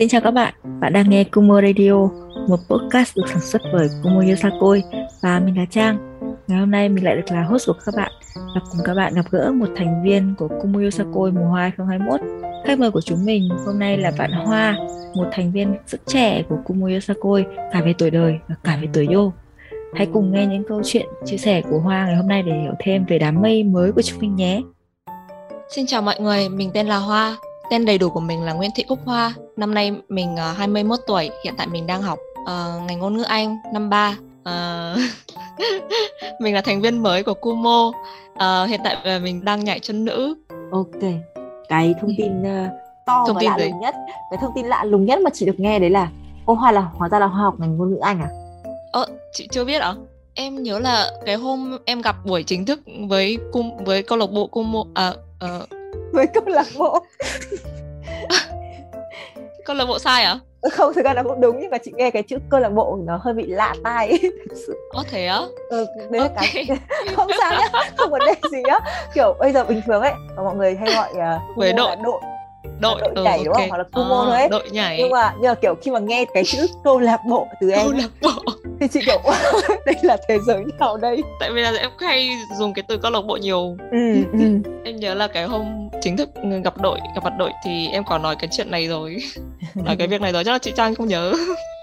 Xin chào các bạn, bạn đang nghe Kumo Radio, một podcast được sản xuất bởi Kumo Yosakoi và mình là Trang. Ngày hôm nay mình lại được là host của các bạn và cùng các bạn gặp gỡ một thành viên của Kumo Yosakoi mùa 2021. Khách mời của chúng mình hôm nay là bạn Hoa, một thành viên rất trẻ của Kumo Yosakoi cả về tuổi đời và cả về tuổi yêu. Hãy cùng nghe những câu chuyện chia sẻ của Hoa ngày hôm nay để hiểu thêm về đám mây mới của chúng mình nhé. Xin chào mọi người, mình tên là Hoa. Tên đầy đủ của mình là Nguyễn Thị Cúc Hoa. Năm nay mình uh, 21 tuổi, hiện tại mình đang học uh, ngành ngôn ngữ Anh năm 3. Uh, mình là thành viên mới của Kumo. Uh, hiện tại mình đang nhảy chân nữ. Ok. Cái thông tin uh, to thông và tin lạ lùng nhất, cái thông tin lạ lùng nhất mà chị được nghe đấy là Ô Hoa là hóa ra là Hoa học ngành ngôn ngữ Anh à? Ờ, chị chưa biết à? Em nhớ là cái hôm em gặp buổi chính thức với cung với câu lạc bộ Kumo à, uh, với câu lạc bộ. Câu lạc bộ sai à? Không thực ra là cũng đúng nhưng mà chị nghe cái chữ câu lạc bộ nó hơi bị lạ tai. Có thể á? Ừ, đấy okay. là cái không sao nhá không vấn đề gì nhá. Kiểu bây giờ bình thường ấy mọi người hay gọi uh, về đội. đội. Đội, đội ừ, nhảy đúng okay. không hoặc là kumo à, thôi ấy. đội nhảy. Nhưng mà nhưng mà kiểu khi mà nghe cái chữ câu lạc bộ từ em câu lạc bộ thì chị kiểu đây là thế giới nào đây. Tại vì là em hay dùng cái từ câu lạc bộ nhiều. Ừ, ừ. em nhớ là cái hôm chính thức gặp đội gặp mặt đội thì em có nói cái chuyện này rồi. Nói cái việc này rồi chắc là chị trang không nhớ.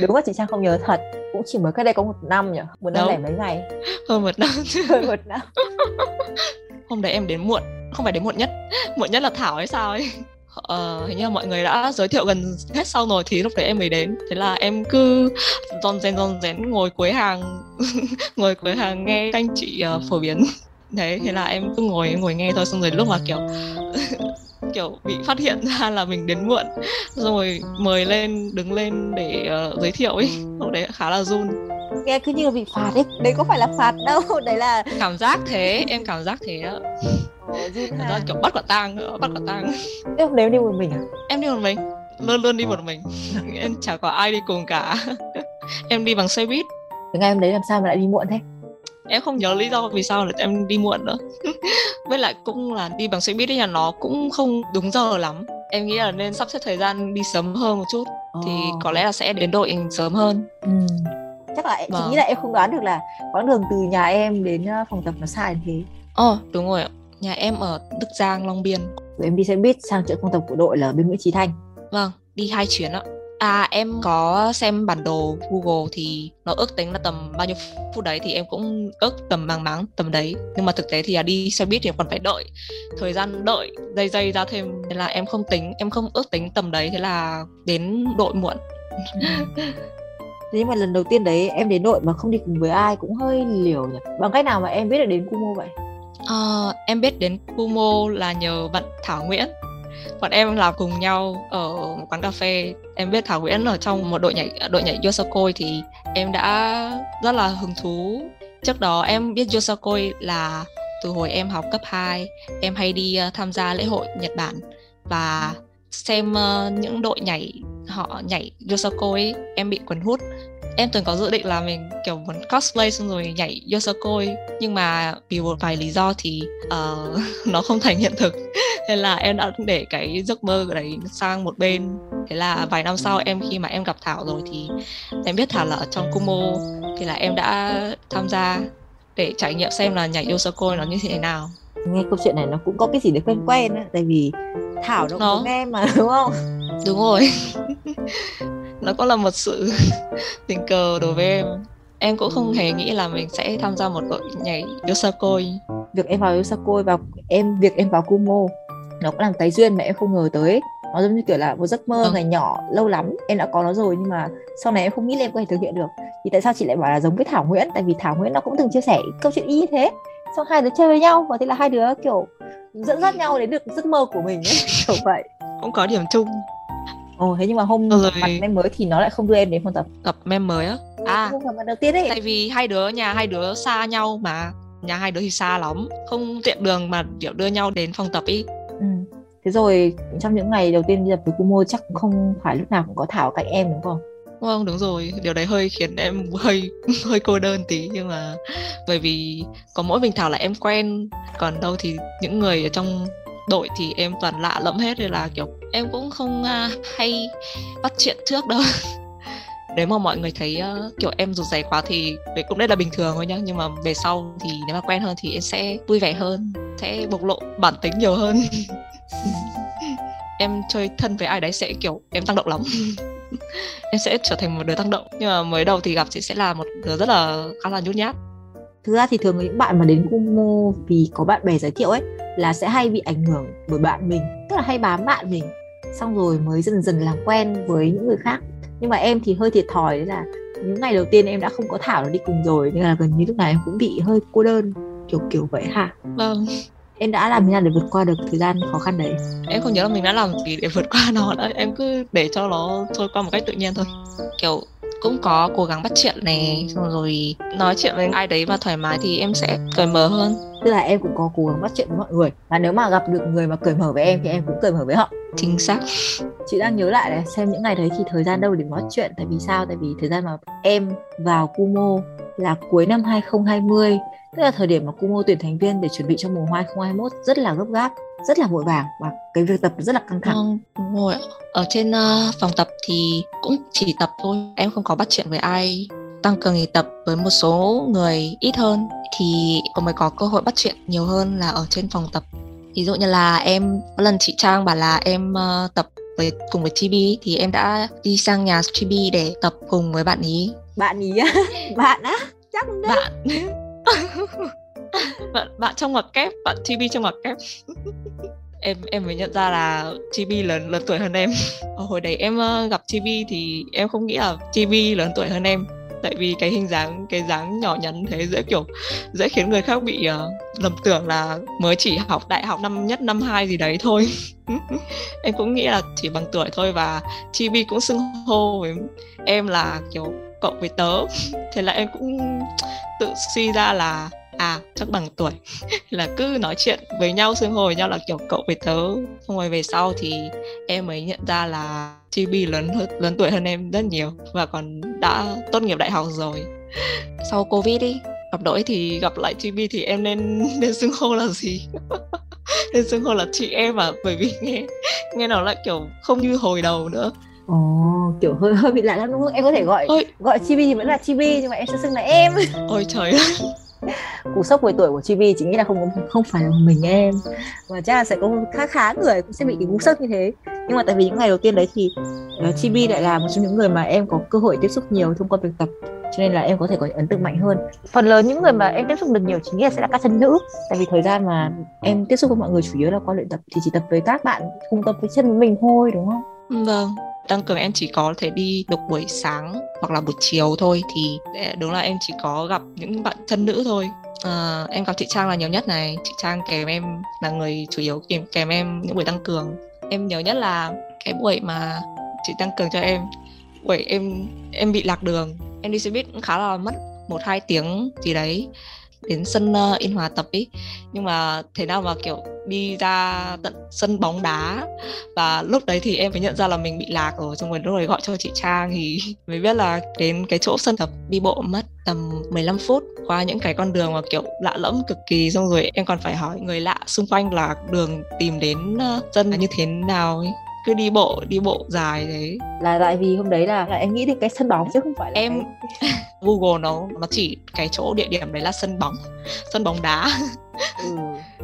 Đúng là chị trang không nhớ thật. Cũng chỉ mới cách đây có một năm nhỉ? Một năm lẻ mấy ngày? Hơn một năm. Hơn một năm. Hôm đấy em đến muộn. Không phải đến muộn nhất. Muộn nhất là thảo hay sao ấy uh, hình như là mọi người đã giới thiệu gần hết sau rồi thì lúc đấy em mới đến. Thế là em cứ ron rén ron rén ngồi cuối hàng ngồi cuối hàng nghe anh chị uh, phổ biến. Đấy thế là em cứ ngồi ngồi nghe thôi xong rồi lúc mà kiểu kiểu bị phát hiện ra là mình đến muộn rồi mời lên đứng lên để uh, giới thiệu ấy. Lúc đấy khá là run. Nghe cứ như là bị phạt ấy đấy có phải là phạt đâu đấy là cảm giác thế em cảm giác thế á Ồ, kiểu bắt quả tang bắt quả tang. Em nếu đi một mình à? Em đi một mình luôn luôn đi một mình. Em chả có ai đi cùng cả. Em đi bằng xe buýt. Cái ngày hôm đấy làm sao mà lại đi muộn thế? Em không nhớ lý do vì sao là em đi muộn nữa với lại cũng là đi bằng xe buýt thì nó cũng không đúng giờ lắm. Em nghĩ là nên sắp xếp thời gian đi sớm hơn một chút oh. thì có lẽ là sẽ đến đội sớm hơn. Ừ. chắc là vâng. chị nghĩ là em không đoán được là quãng đường từ nhà em đến ờ, phòng tập nó xa như thế. Ồ oh, đúng rồi ạ. Nhà em ở Đức Giang Long Biên. Rồi em đi xe buýt sang chỗ phòng tập của đội là ở bên Nguyễn Trí Thanh. Vâng đi hai chuyến ạ À em có xem bản đồ Google thì nó ước tính là tầm bao nhiêu phút đấy thì em cũng ước tầm màng máng tầm đấy. Nhưng mà thực tế thì là đi xe buýt thì còn phải đợi thời gian đợi dây dây ra thêm. Nên là em không tính em không ước tính tầm đấy thế là đến đội muộn. Nhưng mà lần đầu tiên đấy em đến đội mà không đi cùng với ai cũng hơi liều nhỉ? Bằng cách nào mà em biết được đến Kumo vậy? À, em biết đến Kumo là nhờ bạn Thảo Nguyễn bọn em làm cùng nhau ở một quán cà phê. Em biết Thảo Nguyễn ở trong một đội nhảy đội nhảy Yosakoi thì em đã rất là hứng thú. Trước đó em biết Yosakoi là từ hồi em học cấp 2 em hay đi ờ, tham gia lễ hội Nhật Bản. Và xem ờ, những đội nhảy, họ nhảy Yosakoi em bị cuốn hút em từng có dự định là mình kiểu muốn cosplay xong rồi nhảy Yosakoi nhưng mà vì một vài lý do thì uh, nó không thành hiện thực. Nên là em đã để cái giấc mơ đấy sang một bên. Thế là vài năm sau em khi mà em gặp Thảo rồi thì em biết Thảo là ở trong Kumo. Thì là em đã tham gia để trải nghiệm xem là nhảy Yosakoi nó như thế nào. Nghe câu chuyện này nó cũng có cái gì đấy quen quen á tại vì Thảo nó, nó... em mà đúng không? Đúng rồi nó cũng là một sự tình cờ đối với em. Em cũng không hề nghĩ là mình sẽ tham gia một đội nhảy Yosakoi. Việc em vào Yosakoi và em việc em vào Kumo nó cũng làm cái duyên mà em không ngờ tới. Nó giống như kiểu là một giấc mơ ừ. ngày nhỏ lâu lắm. Em đã có nó rồi nhưng mà sau này em không nghĩ là em có thể thực hiện được. Thì tại sao chị lại bảo là giống với Thảo Nguyễn? Tại vì Thảo Nguyễn nó cũng từng chia sẻ câu chuyện y như thế. Xong hai đứa chơi với nhau và thế là hai đứa kiểu dẫn dắt nhau đến được giấc mơ của mình ấy. Kiểu vậy. Cũng có điểm chung Ồ thế nhưng mà hôm rồi... mặt mem mới thì nó lại không đưa em đến phòng tập. Gặp mem mới á? À. không gặp mặt đầu tiên ấy. Tại vì hai đứa nhà hai đứa xa nhau mà. Nhà hai đứa thì xa lắm. Không tiện đường mà kiểu đưa nhau đến phòng tập ý. Ừ. thế rồi trong những ngày đầu tiên đi tập với Kumo chắc không phải lúc nào cũng có Thảo cạnh em đúng không? Vâng đúng rồi, điều đấy hơi khiến em hơi hơi cô đơn tí. Nhưng mà bởi vì có mỗi mình Thảo là em quen, còn đâu thì những người ở trong đội thì em toàn lạ lẫm hết nên là kiểu em cũng không uh, hay bắt chuyện trước đâu. Nếu mà mọi người thấy uh, kiểu em rụt rè quá thì đấy cũng đây là bình thường thôi nhá. Nhưng mà về sau thì nếu mà quen hơn thì em sẽ vui vẻ hơn sẽ bộc lộ bản tính nhiều hơn. Em chơi thân với ai đấy sẽ kiểu em tăng động lắm. Em sẽ trở thành một đứa tăng động. Nhưng mà mới đầu thì gặp chị sẽ là một đứa rất là khá là nhút nhát thực ra thì thường những bạn mà đến Kumo vì có bạn bè giới thiệu ấy là sẽ hay bị ảnh hưởng bởi bạn mình tức là hay bám bạn mình. Xong rồi mới dần dần làm quen với những người khác. Nhưng mà em thì hơi thiệt thòi đấy là những ngày đầu tiên em đã không có thảo nó đi cùng rồi nên là gần như lúc nào em cũng bị hơi cô đơn kiểu kiểu vậy ha. Vâng. Em đã làm thế nào để vượt qua được thời gian khó khăn đấy? Em không nhớ là mình đã làm gì để vượt qua nó đấy em cứ để cho nó trôi qua một cách tự nhiên thôi. Kiểu cũng có cố gắng bắt chuyện này xong rồi nói chuyện với ai đấy và thoải mái thì em sẽ cởi mở hơn. Tức là em cũng có cố gắng bắt chuyện với mọi người. Và nếu mà gặp được người mà cởi mở với em thì em cũng cởi mở với họ. Chính xác. Chị đang nhớ lại này xem những ngày đấy thì thời gian đâu để nói chuyện. Tại vì sao? Tại vì thời gian mà em vào Kumo là cuối năm 2020 tức là thời điểm mà Kumo tuyển thành viên để chuẩn bị cho mùa 2021 rất là gấp gáp rất là vội vàng và cái việc tập rất là căng thẳng. Vâng, đúng rồi ở trên uh, phòng tập thì cũng chỉ tập thôi em không có bắt chuyện với ai. Tăng cường thì tập với một số người ít hơn thì có mới có cơ hội bắt chuyện nhiều hơn là ở trên phòng tập. Ví dụ như là em có lần chị Trang bảo là em uh, tập với cùng với Chibi thì em đã đi sang nhà Chibi để tập cùng với bạn ý. Bạn ý á? Bạn á? Chắc đấy. Bạn bạn bạn trong ngoặc kép bạn Chibi trong ngoặc kép. Em em mới nhận ra là Chibi lớn lớn tuổi hơn em. Hồi đấy em uh, gặp Chibi thì em không nghĩ là Chibi lớn tuổi hơn em. Tại vì cái hình dáng cái dáng nhỏ nhắn thế dễ kiểu dễ khiến người khác bị uh, lầm tưởng là mới chỉ học đại học năm nhất năm hai gì đấy thôi. Em cũng nghĩ là chỉ bằng tuổi thôi và Chibi cũng xưng hô với em là kiểu cậu với tớ. Thế là em cũng tự suy ra là à chắc bằng tuổi. Là cứ nói chuyện với nhau xưng hô với nhau là kiểu cậu với tớ. Xong rồi về sau thì em mới nhận ra là Chibi lớn hơn lớn tuổi hơn em rất nhiều và còn đã tốt nghiệp đại học rồi. Sau covid đi gặp đội thì gặp lại Chibi thì em nên nên xưng hô là gì? Nên xưng hô là chị em à? Bởi vì nghe nghe nó lại kiểu không như hồi đầu nữa. Ồ, oh, kiểu hơi hơi bị lạ lắm đúng không? Em có thể gọi Ôi. gọi Chibi thì vẫn là Chibi nhưng mà em sẽ xưng là em. Ôi trời ơi cú sốc về tuổi của Chibi chỉ nghĩ là không không phải là mình em. Và chắc là sẽ có khá khá người cũng sẽ bị cái cú sốc như thế. Nhưng mà tại vì những ngày đầu tiên đấy thì uh, Chibi lại là một trong những người mà em có cơ hội tiếp xúc nhiều thông qua việc tập cho nên là em có thể có ấn tượng mạnh hơn. Phần lớn những người mà em tiếp xúc được nhiều chính là sẽ là các chân nữ. Tại vì thời gian mà em tiếp xúc với mọi người chủ yếu là qua luyện tập thì chỉ tập với các bạn cùng tập với chân với mình thôi đúng không? Vâng tăng cường em chỉ có thể đi được buổi sáng hoặc là buổi chiều thôi thì đúng là em chỉ có gặp những bạn thân nữ thôi. À, em gặp chị Trang là nhiều nhất này. Chị Trang kèm em là người chủ yếu kèm kèm em những buổi tăng cường. Em nhớ nhất là cái buổi mà chị tăng cường cho em buổi em em bị lạc đường. Em đi xe buýt cũng khá là mất một hai tiếng gì đấy đến sân uh, Yên Hòa tập ý. Nhưng mà thế nào mà kiểu đi ra tận sân bóng đá và lúc đấy thì em mới nhận ra là mình bị lạc rồi xong rồi lúc đấy gọi cho chị Trang thì mới biết là đến cái chỗ sân tập đi bộ mất tầm 15 phút qua những cái con đường mà kiểu lạ lẫm cực kỳ. Xong rồi em còn phải hỏi người lạ xung quanh là đường tìm đến uh, sân là như thế nào ấy cứ đi bộ đi bộ dài đấy. Là tại vì hôm đấy là, là em nghĩ đến cái sân bóng chứ không phải là em cái... Google nó nó chỉ cái chỗ địa điểm đấy là sân bóng sân bóng đá. Ừ.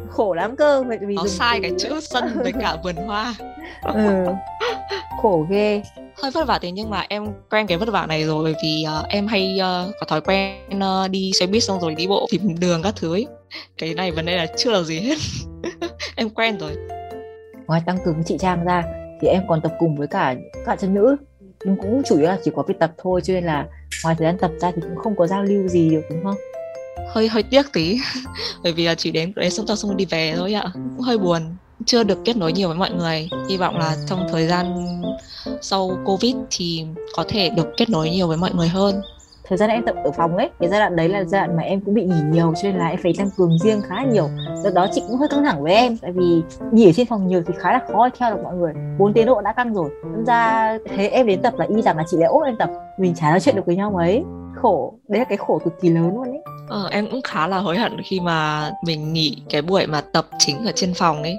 khổ lắm cơ vì nó sai cái chữ sân với cả vườn hoa. Ừ. khổ ghê. Hơi vất vả thế nhưng mà em quen cái vất vả này rồi bởi vì uh, em hay uh, có thói quen uh, đi xe buýt xong rồi đi bộ tìm đường các thứ ấy. Cái này vấn đề là chưa là gì hết. Em quen rồi. Ngoài tăng cường chị Trang ra thì em còn tập cùng với cả các chân nữ. Nhưng cũng chủ yếu là chỉ có việc tập thôi, cho nên là ngoài thời gian tập ra thì cũng không có giao lưu gì được, đúng không? Hơi hơi tiếc tí. Bởi vì là chỉ đến đấy xong xong xong đi về thôi ạ. Cũng hơi buồn. Chưa được kết nối nhiều với mọi người. Hy vọng là trong thời gian sau covid thì có thể được kết nối nhiều với mọi người hơn thời gian em tập ở phòng ấy cái giai đoạn đấy là giai đoạn mà em cũng bị nghỉ nhiều cho nên là em phải tăng cường riêng khá nhiều. Do đó chị cũng hơi căng thẳng với em tại vì nghỉ ở trên phòng nhiều thì khá là khó theo được mọi người. Bốn tiến độ đã căng rồi nên ra thế em đến tập là y rằng là chị lại ốp em tập. Mình chả nói chuyện được với nhau mấy. Khổ đấy là cái khổ cực kỳ lớn luôn ấy. Ờ, em cũng khá là hối hận khi mà mình nghỉ cái buổi mà tập chính ở trên phòng ấy.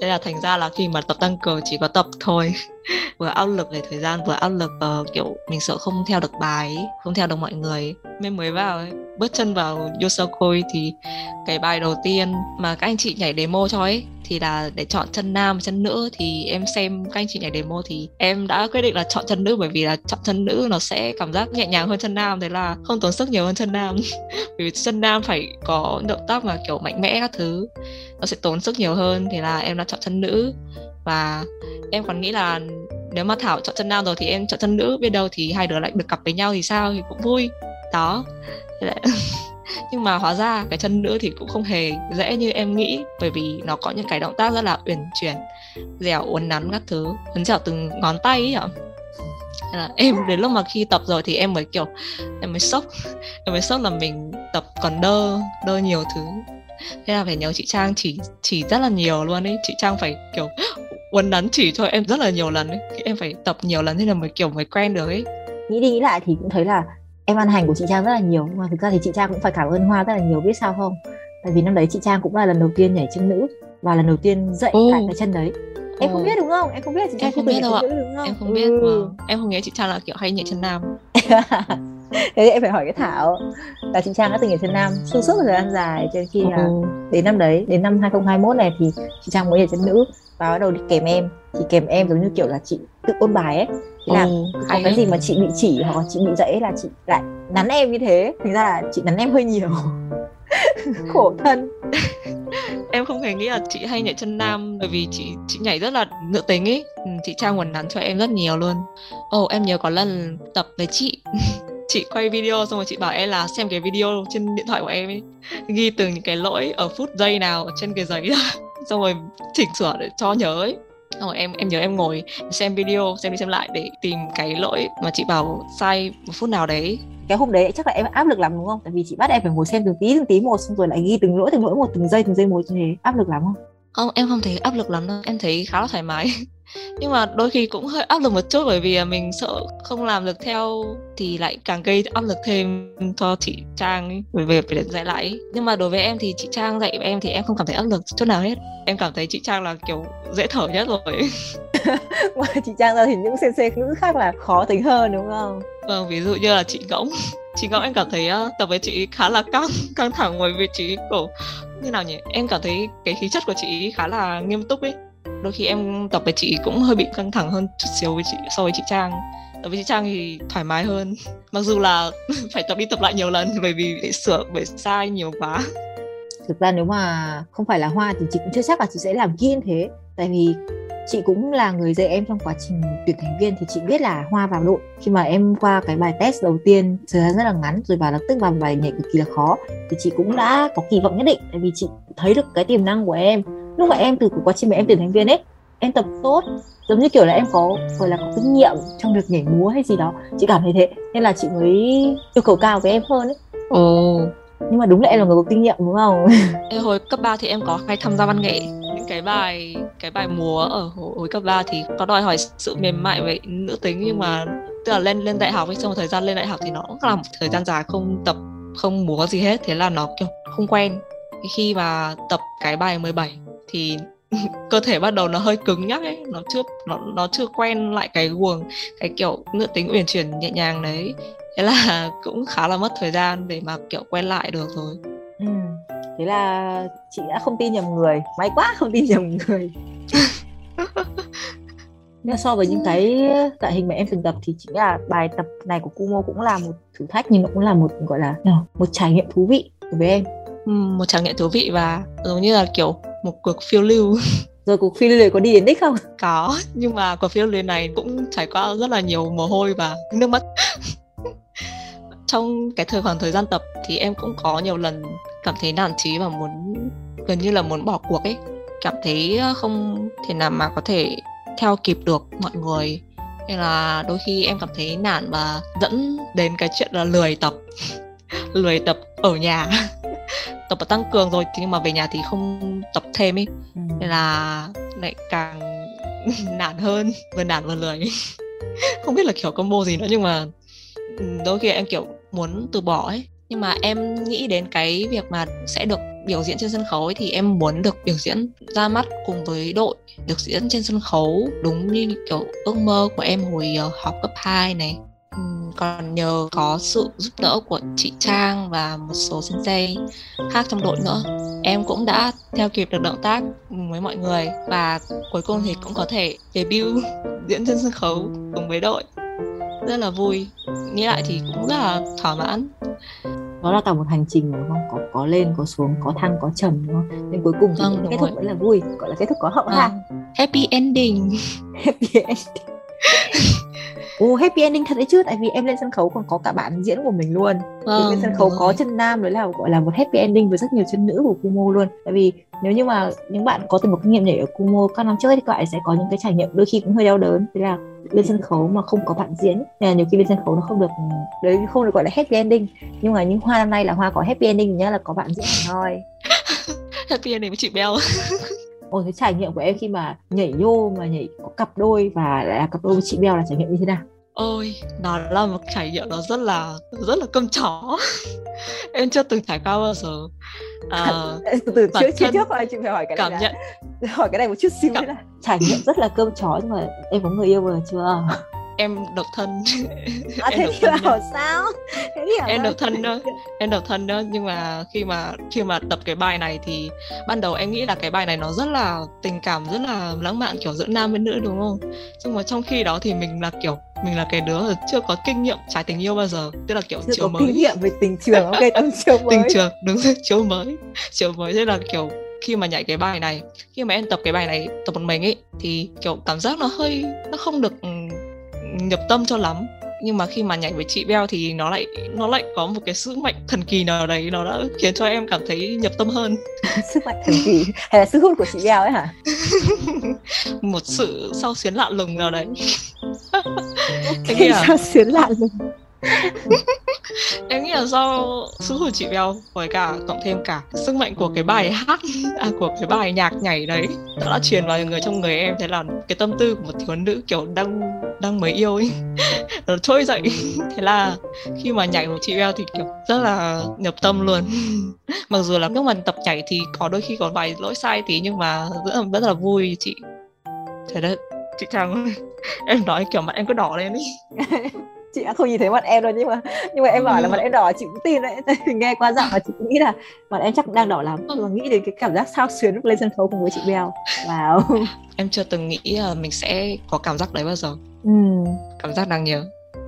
Thế là thành ra là khi mà tập tăng cường chỉ có tập thôi. vừa áp lực về thời gian vừa áp lực uh, kiểu mình sợ không theo được bài ấy, không theo được mọi người nên mới vào ấy, bước chân vào Yosakoi thì cái bài đầu tiên mà các anh chị nhảy demo cho ấy thì là để chọn chân nam chân nữ. Thì em xem các anh chị nhảy demo thì em đã quyết định là chọn chân nữ bởi vì là chọn chân nữ nó sẽ cảm giác nhẹ nhàng hơn chân nam thế là không tốn sức nhiều hơn chân nam. Vì chân nam phải có động tác mà kiểu mạnh mẽ các thứ nó sẽ tốn sức nhiều hơn thì là em đã chọn chân nữ và em còn nghĩ là nếu mà thảo chọn chân nam rồi thì em chọn chân nữ biết đâu thì hai đứa lại được cặp với nhau thì sao thì cũng vui. Đó. Nhưng mà hóa ra cái chân nữ thì cũng không hề dễ như em nghĩ, bởi vì nó có những cái động tác rất là uyển chuyển, dẻo, uốn nắn các thứ, uốn dẻo từng ngón tay ấy ạ. Là em đến lúc mà khi tập rồi thì em mới kiểu, em mới sốc, em mới sốc là mình tập còn đơ đơ nhiều thứ. Thế là phải nhớ chị trang chỉ chỉ rất là nhiều luôn ấy, chị trang phải kiểu uốn nắn chỉ cho em rất là nhiều lần ấy. Em phải tập nhiều lần thế là mới kiểu mới quen được ấy. Nghĩ đi nghĩ lại thì cũng thấy là em ăn hành của chị Trang rất là nhiều. Mà thực ra thì chị Trang cũng phải cảm ơn Hoa rất là nhiều biết sao không? Tại vì năm đấy chị Trang cũng là lần đầu tiên nhảy chân nữ và lần đầu tiên dạy oh. tại cái chân đấy. Em không biết đúng không? Em không biết chị Trang em không biết đâu ạ. em không biết ừ. mà. Em không nghĩ chị Trang là kiểu hay nhảy chân nam thế em phải hỏi cái thảo. Là chị trang đã từng nhảy chân nam xuyên suốt thời gian dài cho khi là đến năm đấy đến năm 2021 này thì chị trang mới nhảy chân nữ và bắt đầu đi kèm em. Thì kèm em giống như kiểu là chị tự ôn bài ấy. Thế là ừ, có cái gì mà chị bị chỉ hoặc là chị bị dãy là chị lại nắn em như thế. Thành ra là chị nắn em hơi nhiều. Khổ thân. Em không hề nghĩ là chị hay nhảy chân nam bởi vì chị chị nhảy rất là nữ tính ấy ừ, chị trang quần nắn cho em rất nhiều luôn. Ồ oh, em nhớ có lần tập với chị chị quay video xong rồi chị bảo em là xem cái video trên điện thoại của em ấy ghi từng những cái lỗi ở phút giây nào ở trên cái giấy đó. Xong rồi chỉnh sửa để cho nhớ ấy. Xong rồi em em nhớ em ngồi xem video xem đi xem lại để tìm cái lỗi mà chị bảo sai một phút nào đấy. Cái hôm đấy chắc là em áp lực lắm đúng không? Tại vì chị bắt em phải ngồi xem từng tí từng tí một xong rồi lại ghi từng lỗi từng lỗi một từng giây từng giây một như thế áp lực lắm không? Không em không thấy áp lực lắm đâu. Em thấy khá là thoải mái nhưng mà đôi khi cũng hơi áp lực một chút bởi vì mình sợ không làm được theo thì lại càng gây áp lực thêm cho chị Trang ấy, bởi vì phải dạy lại ấy. nhưng mà đối với em thì chị Trang dạy em thì em không cảm thấy áp lực chút nào hết. Em cảm thấy chị Trang là kiểu dễ thở nhất rồi. Ngoài chị Trang ra thì những CC ngữ khác là khó tính hơn đúng không? Vâng ví dụ như là chị Ngỗng. Chị Ngỗng em cảm thấy uh, tập với chị khá là căng căng thẳng bởi vì chị cổ như nào nhỉ? Em cảm thấy cái khí chất của chị khá là nghiêm túc ấy đôi khi em tập với chị cũng hơi bị căng thẳng hơn chút xíu với chị, so với chị Trang. Tập với chị Trang thì thoải mái hơn. Mặc dù là phải tập đi tập lại nhiều lần bởi vì bị sửa bởi sai nhiều quá. Thực ra nếu mà không phải là hoa thì chị cũng chưa chắc là chị sẽ làm kiên thế. Tại vì chị cũng là người dạy em trong quá trình tuyển thành viên thì chị biết là hoa vào đội. Khi mà em qua cái bài test đầu tiên, thời gian rất là ngắn, rồi vào lập tức vào bài nhảy cực kỳ là khó, thì chị cũng đã có kỳ vọng nhất định. Tại vì chị thấy được cái tiềm năng của em lúc mà em từ quá trình mà em tuyển thành viên ấy em tập tốt giống như kiểu là em có gọi là có kinh nghiệm trong việc nhảy múa hay gì đó. Chị cảm thấy thế nên là chị mới yêu cầu cao với em hơn ấy. Ồ. Nhưng mà đúng là em là người có kinh nghiệm đúng không? Ê, hồi cấp 3 thì em có hay tham gia văn nghệ những cái bài cái bài múa ở hồi cấp 3 thì có đòi hỏi sự mềm mại về nữ tính nhưng mà tức là lên lên đại học ấy trong một thời gian lên đại học thì nó cũng là một thời gian dài không tập không múa gì hết. Thế là nó kiểu không quen. Khi mà tập cái bài 17 thì cơ thể bắt đầu nó hơi cứng nhắc ấy nó chưa nó nó chưa quen lại cái guồng cái kiểu nữ tính uyển chuyển nhẹ nhàng đấy. Thế là cũng khá là mất thời gian để mà kiểu quen lại được rồi. Ừ. thế là chị đã không tin nhầm người. May quá không tin nhầm người. Nhưng so với những cái loại hình mà em từng tập thì chính là bài tập này của Kumo cũng là một thử thách nhưng nó cũng là một gọi là một trải nghiệm thú vị đối với em. Một trải nghiệm thú vị và giống như là kiểu một cuộc phiêu lưu. Rồi cuộc phiêu lưu này có đi đến đích không? Có nhưng mà cuộc phiêu lưu này cũng trải qua rất là nhiều mồ hôi và nước mắt. Trong cái thời khoảng thời gian tập thì em cũng có nhiều lần cảm thấy nản trí và muốn gần như là muốn bỏ cuộc ấy. Cảm thấy không thể nào mà có thể theo kịp được mọi người. Nên là đôi khi em cảm thấy nản và dẫn đến cái chuyện là lười tập. Lười tập ở nhà tập và tăng cường rồi nhưng mà về nhà thì không tập thêm ấy ừ. nên là lại càng nản hơn vừa nản vừa lười. Không biết là kiểu combo gì nữa nhưng mà đôi khi em kiểu muốn từ bỏ ấy. Nhưng mà em nghĩ đến cái việc mà sẽ được biểu diễn trên sân khấu ấy thì em muốn được biểu diễn ra mắt cùng với đội được diễn trên sân khấu đúng như kiểu ước mơ của em hồi uh, học cấp 2 này còn nhờ có sự giúp đỡ của chị Trang và một số sensei khác trong đội nữa. Em cũng đã theo kịp được động tác với mọi người và cuối cùng thì cũng có thể debut diễn trên sân khấu cùng với đội. Rất là vui. Nghĩ lại thì cũng rất là thỏa mãn. Đó là cả một hành trình đúng không? Có có lên có xuống có thăng có trầm đúng không? Nên cuối cùng thì vâng, kết thúc vẫn là vui gọi là kết thúc có hậu vâng. ha. Happy ending. Happy ending Ồ happy ending thật đấy chứ Tại vì em lên sân khấu còn có cả bạn diễn của mình luôn. Vâng, Lên sân khấu có chân nam đấy là gọi là một happy ending với rất nhiều chân nữ của Kumo luôn. Tại vì nếu như mà những bạn có từng có kinh nghiệm nhảy ở Kumo các năm trước thì các bạn sẽ có những cái trải nghiệm đôi khi cũng hơi đau đớn. Thế là lên sân khấu mà không có bạn diễn nên là nhiều khi lên sân khấu nó không được đấy không được gọi là happy ending. Nhưng mà những hoa năm nay là hoa có happy ending nhá là có bạn diễn thôi. Happy ending với chị Bell Ồ cái trải nghiệm của em khi mà nhảy vô mà nhảy có cặp đôi và lại là cặp đôi với chị Beo là trải nghiệm như thế nào? Ôi, nó là một trải nghiệm nó rất là rất là cơm chó. em chưa từng trải qua bao giờ. À, từ từ trước thân... trước rồi chị phải hỏi cái cảm này nhận hỏi cái này một chút xíu cảm... là trải nghiệm rất là cơm chó nhưng mà em có người yêu rồi chưa? Em độc thân. À, em thế độc thân bảo sao? Thế thì em độc thân đó em độc thân đó. Nhưng mà khi mà khi mà tập cái bài này thì ban đầu em nghĩ là cái bài này nó rất là tình cảm rất là lãng mạn kiểu giữa nam với nữ đúng không? Nhưng mà trong khi đó thì mình là kiểu mình là cái đứa chưa có kinh nghiệm trải tình yêu bao giờ. Tức là kiểu chưa chiều có mới. kinh nghiệm về tình trường ok tâm chiều mới. tình trường đúng rồi chiều mới. Chiều mới thế là kiểu khi mà nhảy cái bài này khi mà em tập cái bài này tập một mình ấy thì kiểu cảm giác nó hơi nó không được nhập tâm cho lắm. Nhưng mà khi mà nhảy với chị Beo thì nó lại nó lại có một cái sức mạnh thần kỳ nào đấy nó đã khiến cho em cảm thấy nhập tâm hơn. Sức mạnh thần kỳ hay là sức hút của chị Beo ấy hả? Một sự sao xuyến lạ lùng nào đấy. Cái sao xuyến lạ lùng em nghĩ là do sức của chị Beo với cả cộng thêm cả sức mạnh của cái bài hát à, của cái bài nhạc nhảy đấy. Nó đã truyền vào người trong người em thế là cái tâm tư của một thiếu nữ kiểu đang đang mới yêu ấy nó trôi dậy. Thế là khi mà nhảy của chị Beo thì kiểu rất là nhập tâm luôn. Mặc dù là lúc mà tập nhảy thì có đôi khi có vài lỗi sai tí nhưng mà vẫn là, rất là vui chị. Thế đấy chị Trang em nói kiểu mặt em cứ đỏ lên ý chị đã không nhìn thấy mặt em đâu nhưng mà nhưng mà em bảo là mặt em đỏ chị cũng tin đấy. Nghe qua giọng mà chị cũng nghĩ là mặt em chắc đang đỏ lắm. Mà nghĩ đến cái cảm giác sao xuyến lúc lên sân khấu cùng với chị Beo wow em chưa từng nghĩ là mình sẽ có cảm giác đấy bao giờ. Ừ. cảm giác đáng nhớ.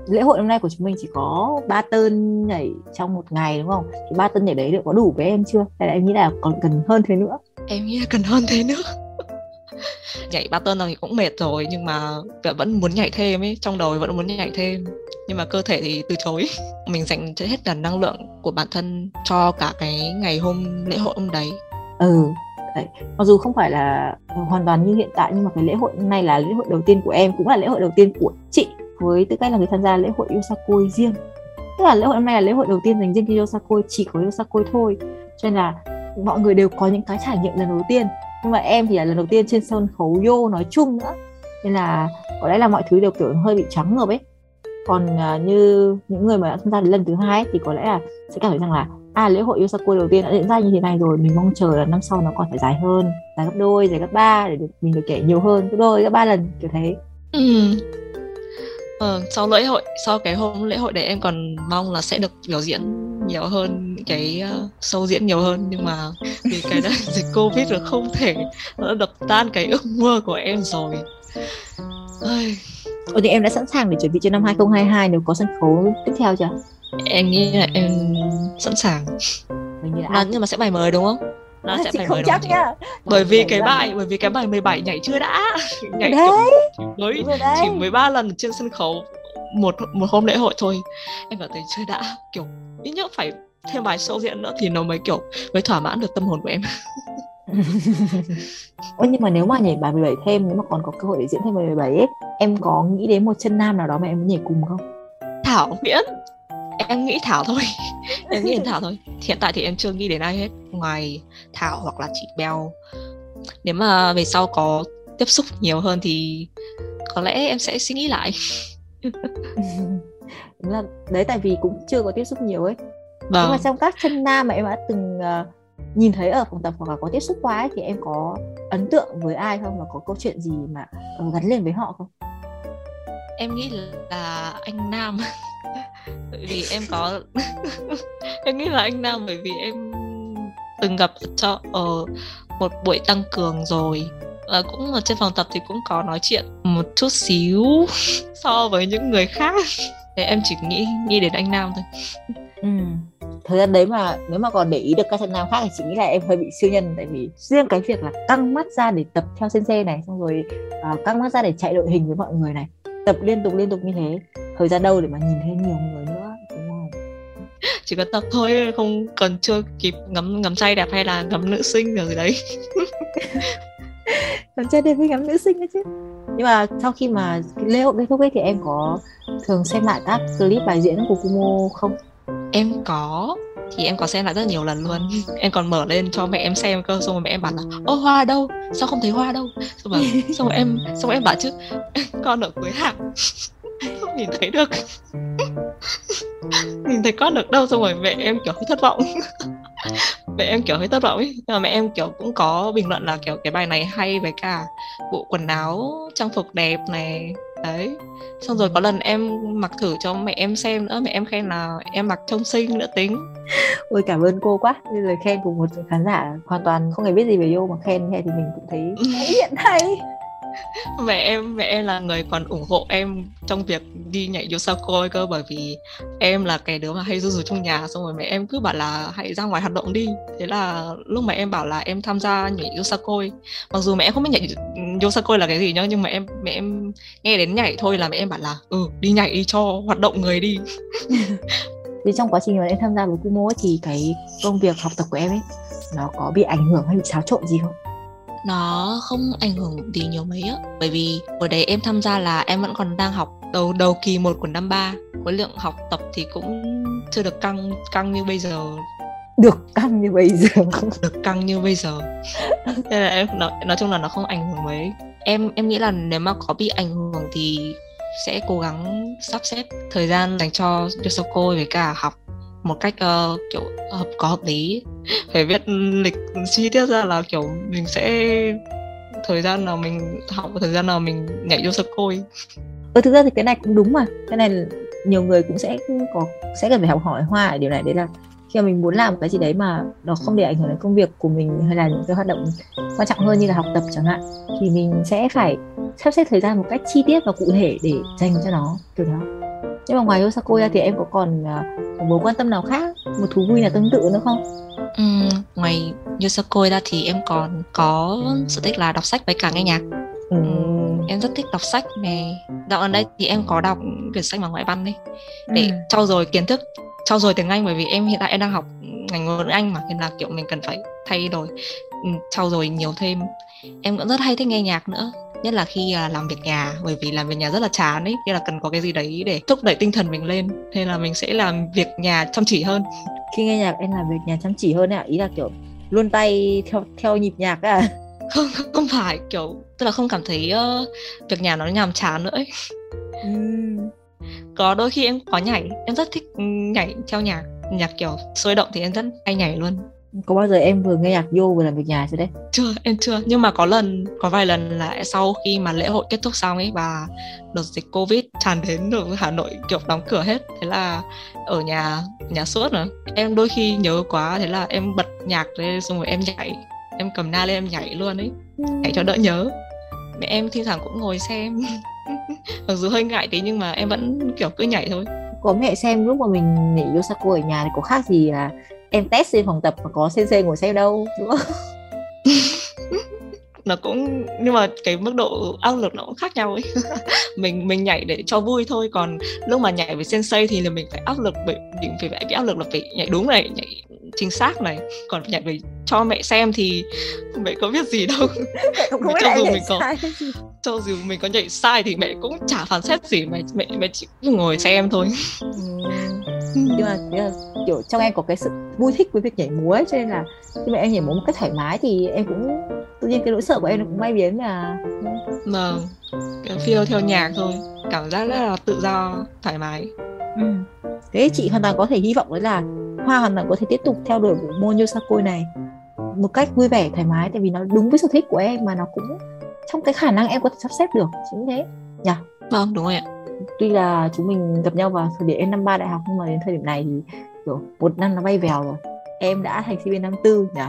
Lễ hội năm nay của chúng mình chỉ có ba tên nhảy trong một ngày đúng không? Thì ba tên nhảy đấy liệu có đủ với em chưa? Hay là em nghĩ là còn cần hơn thế nữa? Em nghĩ là cần hơn thế nữa. Nhảy ba tên thì cũng mệt rồi nhưng mà vẫn muốn nhảy thêm ấy. Trong đầu vẫn muốn nhảy thêm nhưng mà cơ thể thì từ chối. Mình dành hết cả năng lượng của bản thân cho cả cái ngày hôm, lễ hội hôm đấy. Ừ đấy. mặc dù không phải là hoàn toàn như hiện tại, nhưng mà cái lễ hội này là lễ hội đầu tiên của em, cũng là lễ hội đầu tiên của chị, với tư cách là người tham gia lễ hội Yosakoi riêng. Tức là lễ hội hôm nay là lễ hội đầu tiên dành riêng cho Yosakoi, chỉ có Yosakoi thôi. Cho nên là mọi người đều có những cái trải nghiệm lần đầu tiên. Nhưng mà em thì là lần đầu tiên trên sân khấu yo nói chung nữa. Nên là có lẽ là mọi thứ đều kiểu hơi bị trắng ngợp ấy còn uh, như những người mà đã tham gia đến lần thứ hai thì có lẽ là sẽ cảm thấy rằng là à lễ hội Yosaku đầu tiên đã diễn ra như thế này rồi mình mong chờ là năm sau nó còn phải dài hơn dài gấp đôi dài gấp ba để được mình được kể nhiều hơn gấp đôi gấp ba lần kiểu thế ừ. Ờ, sau lễ hội sau cái hôm lễ hội đấy em còn mong là sẽ được biểu diễn nhiều hơn cái ờ, uh, sâu diễn nhiều hơn nhưng mà vì cái đó dịch covid rồi không thể nó đập tan cái ước mơ của em rồi Ôi. Ồ, thì em đã sẵn sàng để chuẩn bị cho năm 2022 nếu có sân khấu tiếp theo chưa? Em nghĩ là em sẵn sàng. Như là nó, nhưng mà sẽ bài mới đúng không? Nó à, sẽ bài mới chắc nhá. Bởi vì cái bài bởi vì cái bài 17 nhảy chưa đã. Nhảy đấy. mới chỉ 13 lần trên sân khấu một một hôm lễ hội thôi. Em cảm thấy chưa đã kiểu ít nhất phải thêm bài sâu diễn nữa thì nó mới kiểu mới thỏa mãn được tâm hồn của em. Ôi nhưng mà nếu mà nhảy bài 17 thêm nếu mà còn có cơ hội để diễn thêm bài 17 ấy, em có nghĩ đến một chân nam nào đó mà em muốn nhảy cùng không? Thảo Nguyễn. Em nghĩ Thảo thôi. Em nghĩ đến Thảo thôi. Hiện tại thì em chưa nghĩ đến ai hết. Ngoài Thảo hoặc là chị Beo. Nếu mà về sau có tiếp xúc nhiều hơn thì có lẽ em sẽ suy nghĩ lại. Là đấy tại vì cũng chưa có tiếp xúc nhiều ấy. Vâng. nhưng mà trong các chân nam mà em đã từng uh, nhìn thấy ở phòng tập hoặc là có tiếp xúc qua ấy, thì em có ấn tượng với ai không? Và có câu chuyện gì mà uh, gắn liền với họ không? Em nghĩ là anh Nam. Bởi vì em có em nghĩ là anh Nam bởi vì em từng gặp cho ở một buổi tăng cường rồi. Và cũng ở trên phòng tập thì cũng có nói chuyện một chút xíu so với những người khác. Thì em chỉ nghĩ nghĩ đến anh Nam thôi. Ừ. thời gian đấy mà nếu mà còn để ý được các chân nam khác thì chị nghĩ là em hơi bị siêu nhân. Tại vì riêng cái việc là căng mắt ra để tập theo sensei này xong rồi uh, căng mắt ra để chạy đội hình với mọi người này tập liên tục liên tục như thế thời gian đâu để mà nhìn thấy nhiều người nữa đúng không? Chỉ có tập thôi không cần chưa kịp ngắm ngắm trai đẹp hay là ngắm nữ sinh rồi đấy. Ngắm trai đẹp với ngắm nữ sinh đấy chứ. Nhưng mà sau khi mà lễ hội kết thúc ấy thì em có thường xem lại các clip bài diễn của Kumo không em có. Thì em có xem lại rất nhiều lần luôn. Em còn mở lên cho mẹ em xem cơ xong rồi mẹ em bảo là ô hoa đâu? Sao không thấy hoa đâu? Xong rồi xong rồi em xong rồi em bảo chứ con ở cuối hàng. Không nhìn thấy được. Nhìn thấy con được đâu xong rồi mẹ em kiểu hơi thất vọng. Mẹ em kiểu hơi thất vọng ấy. Nhưng mà mẹ em kiểu cũng có bình luận là kiểu cái bài này hay với cả bộ quần áo trang phục đẹp này đấy. Xong rồi có lần em mặc thử cho mẹ em xem nữa mẹ em khen là em mặc trông xinh nữa tính. Ôi cảm ơn cô quá. Bây lời khen của một khán giả hoàn toàn không hề biết gì về yêu mà khen thế thì mình cũng thấy hiện hay mẹ em mẹ em là người còn ủng hộ em trong việc đi nhảy yosakoi cơ, bởi vì em là cái đứa mà hay rú rú trong nhà, xong rồi mẹ em cứ bảo là hãy ra ngoài hoạt động đi thế là lúc mà em bảo là em tham gia nhảy yosakoi mặc dù mẹ em không biết nhảy yosakoi là cái gì nhá, nhưng mà em, mẹ em nghe đến nhảy thôi là mẹ em bảo là ừ đi nhảy đi, cho hoạt động người đi vì trong quá trình mà em tham gia với Kumo thì cái công việc học tập của em ấy, nó có bị ảnh hưởng hay bị xáo trộn gì không? Nó không ảnh hưởng gì nhiều mấy á. Bởi vì hồi đấy em tham gia là em vẫn còn đang học đầu đầu kỳ một của năm ba. Khối lượng học tập thì cũng chưa được căng căng như bây giờ. Được căng như bây giờ. Được căng như bây giờ. Nên là em nói, nói chung là nó không ảnh hưởng mấy. Em em nghĩ là nếu mà có bị ảnh hưởng thì sẽ cố gắng sắp xếp thời gian dành cho Yosoko với cả học một cách uh, kiểu hợp có hợp lý. Phải viết lịch chi tiết ra là kiểu mình sẽ thời gian nào mình học thời gian nào mình nhảy vô sập côi ừ, thực ra thì cái này cũng đúng mà. Cái này nhiều người cũng sẽ có sẽ cần phải học hỏi hoa ở điều này. Đấy là khi mà mình muốn làm cái gì đấy mà nó không để ảnh hưởng đến công việc của mình hay là những cái hoạt động quan trọng hơn như là học tập chẳng hạn thì mình sẽ phải sắp xếp thời gian một cách chi tiết và cụ thể để dành cho nó kiểu đó nhưng mà ngoài Yosako ra thì em có còn uh, mối quan tâm nào khác? Một thú vui nào tương tự nữa không? Ừ, ngoài Yosako ra thì em còn có sở thích là đọc sách với cả nghe nhạc. Ừ. em rất thích đọc sách này dạo gần đây thì em có đọc quyển sách bằng ngoại văn đấy để ừ. trau dồi kiến thức trau dồi tiếng Anh bởi vì em hiện tại em đang học ngành ngôn ngữ Anh mà nên là kiểu mình cần phải thay đổi trau dồi nhiều thêm. Em cũng rất hay thích nghe nhạc nữa nhất là khi à, làm việc nhà bởi vì làm việc nhà rất là chán ấy nên là cần có cái gì đấy để thúc đẩy tinh thần mình lên nên là mình sẽ làm việc nhà chăm chỉ hơn khi nghe nhạc em làm việc nhà chăm chỉ hơn ạ ý là kiểu luôn tay theo theo nhịp nhạc à không không phải kiểu tức là không cảm thấy uh, việc nhà nó nhàm chán nữa ấy. Uhm. có đôi khi em có nhảy em rất thích nhảy theo nhạc nhạc kiểu sôi động thì em rất hay nhảy luôn có bao giờ em vừa nghe nhạc vô vừa làm việc nhà chưa đấy? Chưa em chưa. Nhưng mà có lần có vài lần là sau khi mà lễ hội kết thúc xong ấy và đợt dịch covid tràn đến rồi hà nội kiểu đóng cửa hết. Thế là ở nhà nhà suốt nữa em đôi khi nhớ quá thế là em bật nhạc lên xong rồi em nhảy em cầm na lên em nhảy luôn ấy. Nhảy cho đỡ nhớ. Mẹ em thi thoảng cũng ngồi xem. Mặc dù hơi ngại tí nhưng mà em vẫn kiểu cứ nhảy thôi. Có mẹ xem lúc mà mình nhảy Yosako ở nhà thì có khác gì là em test trên phòng tập mà có CC ngồi xem đâu, đúng không? Nó cũng, nhưng mà cái mức độ áp lực nó cũng khác nhau ấy. Mình mình nhảy để cho vui thôi, còn lúc mà nhảy với sensei thì là mình phải áp lực bị, mình phải bị áp lực là phải nhảy đúng này, nhảy chính xác này. Còn nhảy với cho mẹ xem thì mẹ có biết gì đâu. Không cho dù mình có cho dù mình có nhảy sai thì mẹ cũng chả phán xét gì mẹ mẹ mẹ chỉ ngồi xem thôi. Ừ. Nhưng mà, kiểu trong em có cái sự vui thích với việc nhảy múa ấy, cho nên là khi mà em nhảy múa một cách thoải mái thì em cũng tự nhiên cái nỗi sợ của em nó cũng bay biến mà. Vâng phiêu theo nhạc thôi cảm giác rất là tự do thoải mái. Ừ. thế chị hoàn toàn có thể hy vọng đấy là hoa hoàn toàn có thể tiếp tục theo đuổi bộ môn yosakoi này một cách vui vẻ thoải mái tại vì nó đúng với sở thích của em mà nó cũng trong cái khả năng em có thể sắp xếp được chính thế. Nhỉ? Vâng đúng rồi ạ. Tuy là chúng mình gặp nhau vào thời điểm em năm ba đại học nhưng mà đến thời điểm này thì kiểu một năm nó bay vèo rồi. Em đã thành sinh viên năm tư nhỉ?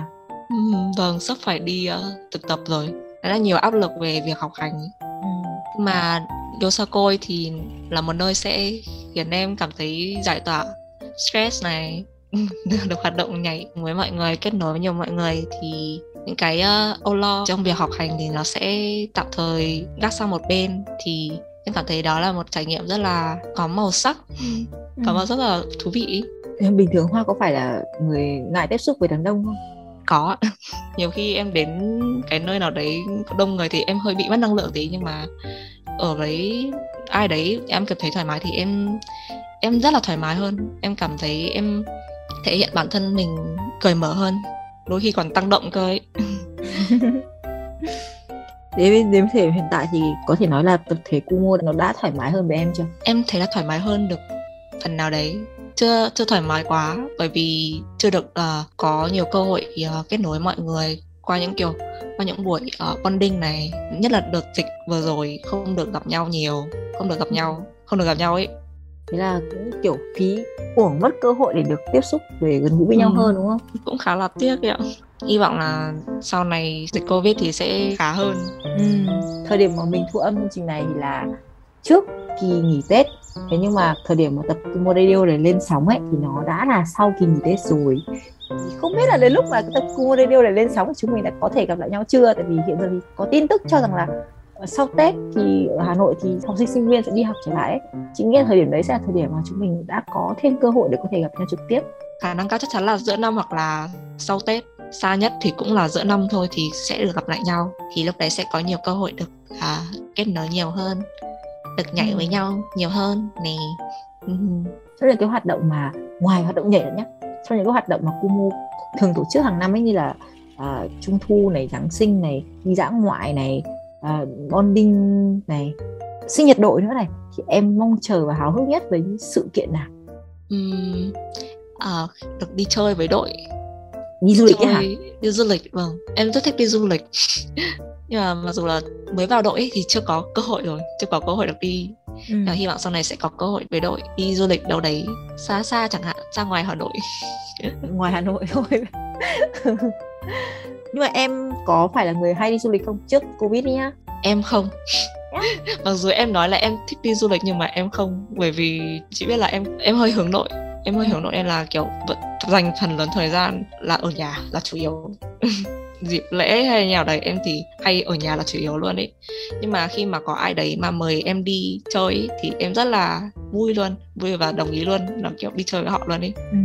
Ừ, vâng sắp phải đi uh, thực tập rồi. Rất là nhiều áp lực về việc học hành ừ. mà Yosakoi thì là một nơi sẽ khiến em cảm thấy giải tỏa stress này được hoạt động nhảy với mọi người kết nối với nhiều mọi người thì những cái uh, âu lo trong việc học hành thì nó sẽ tạm thời gác sang một bên. Thì em cảm thấy đó là một trải nghiệm rất là có màu sắc có màu rất là thú vị. Bình thường hoa có phải là người ngại tiếp xúc với đám đông không? Có. Nhiều khi em đến cái nơi nào đấy đông người thì em hơi bị mất năng lượng tí nhưng mà ở với ai đấy em cảm thấy thoải mái thì em em rất là thoải mái hơn. Em cảm thấy em thể hiện bản thân mình cởi mở hơn đôi khi còn tăng động cơ ấy. Đến đến thời điểm hiện tại thì có thể nói là tập thể Kumo nó đã thoải mái hơn với em chưa? Em thấy là thoải mái hơn được phần nào đấy. Chưa chưa thoải mái quá bởi vì chưa được uh, có nhiều cơ hội uh, kết nối mọi người qua những kiểu qua những buổi uh, bonding này. Nhất là đợt dịch vừa rồi không được gặp nhau nhiều không được gặp nhau không được gặp nhau ấy thế là cũng kiểu phí uổng mất cơ hội để được tiếp xúc về gần gũi với ừ. nhau hơn đúng không? Cũng khá là tiếc ạ. Hy vọng là sau này dịch covid thì sẽ khá hơn. Ừ. thời điểm mà mình thu âm chương trình này thì là trước kỳ nghỉ tết. Thế nhưng mà thời điểm mà tập Kumo Radio để lên sóng ấy thì nó đã là sau kỳ nghỉ tết rồi. Thì không biết là đến lúc mà tập Kumo Radio để lên sóng chúng mình đã có thể gặp lại nhau chưa? Tại vì hiện giờ thì có tin tức cho rằng là sau Tết thì ở Hà Nội thì học sinh sinh viên sẽ đi học trở lại ấy. chính nghĩa thời điểm đấy sẽ là thời điểm mà chúng mình đã có thêm cơ hội để có thể gặp nhau trực tiếp. Khả năng cao chắc chắn là giữa năm hoặc là sau Tết. Xa nhất thì cũng là giữa năm thôi thì sẽ được gặp lại nhau. Thì lúc đấy sẽ có nhiều cơ hội được à, kết nối nhiều hơn được nhảy với nhau nhiều hơn nè. Ừ. cho nên cái hoạt động mà ngoài hoạt động nhảy nhé trong những cái hoạt động mà Kumu thường tổ chức hàng năm ấy như là uh, trung thu này giáng sinh này đi dã ngoại này uh, bonding này. Sinh nhật đội nữa này. Thì em mong chờ và háo hức nhất với sự kiện nào? Uhm, à, được đi chơi với đội. Đi du lịch chơi, hả? Đi du lịch vâng. Em rất thích đi du lịch. Nhưng mà mặc dù là mới vào đội thì chưa có cơ hội rồi chưa có cơ hội được đi. Ừ. và hy vọng sau này sẽ có cơ hội với đội đi du lịch đâu đấy xa xa chẳng hạn ra ngoài hà nội. Ngoài hà nội thôi nhưng mà em có phải là người hay đi du lịch không? Trước covid nhá. Em không. Mặc dù em nói là em thích đi du lịch nhưng mà em không bởi vì chỉ biết là em em hơi hướng nội. Em hơi hướng nội nên là kiểu vẫn dành phần lớn thời gian là ở nhà là chủ yếu dịp lễ hay nào đấy em thì hay ở nhà là chủ yếu luôn ấy. Nhưng mà khi mà có ai đấy mà mời em đi chơi ấy, thì em rất là vui luôn vui và đồng ý luôn là kiểu đi chơi với họ luôn ấy. Ừ.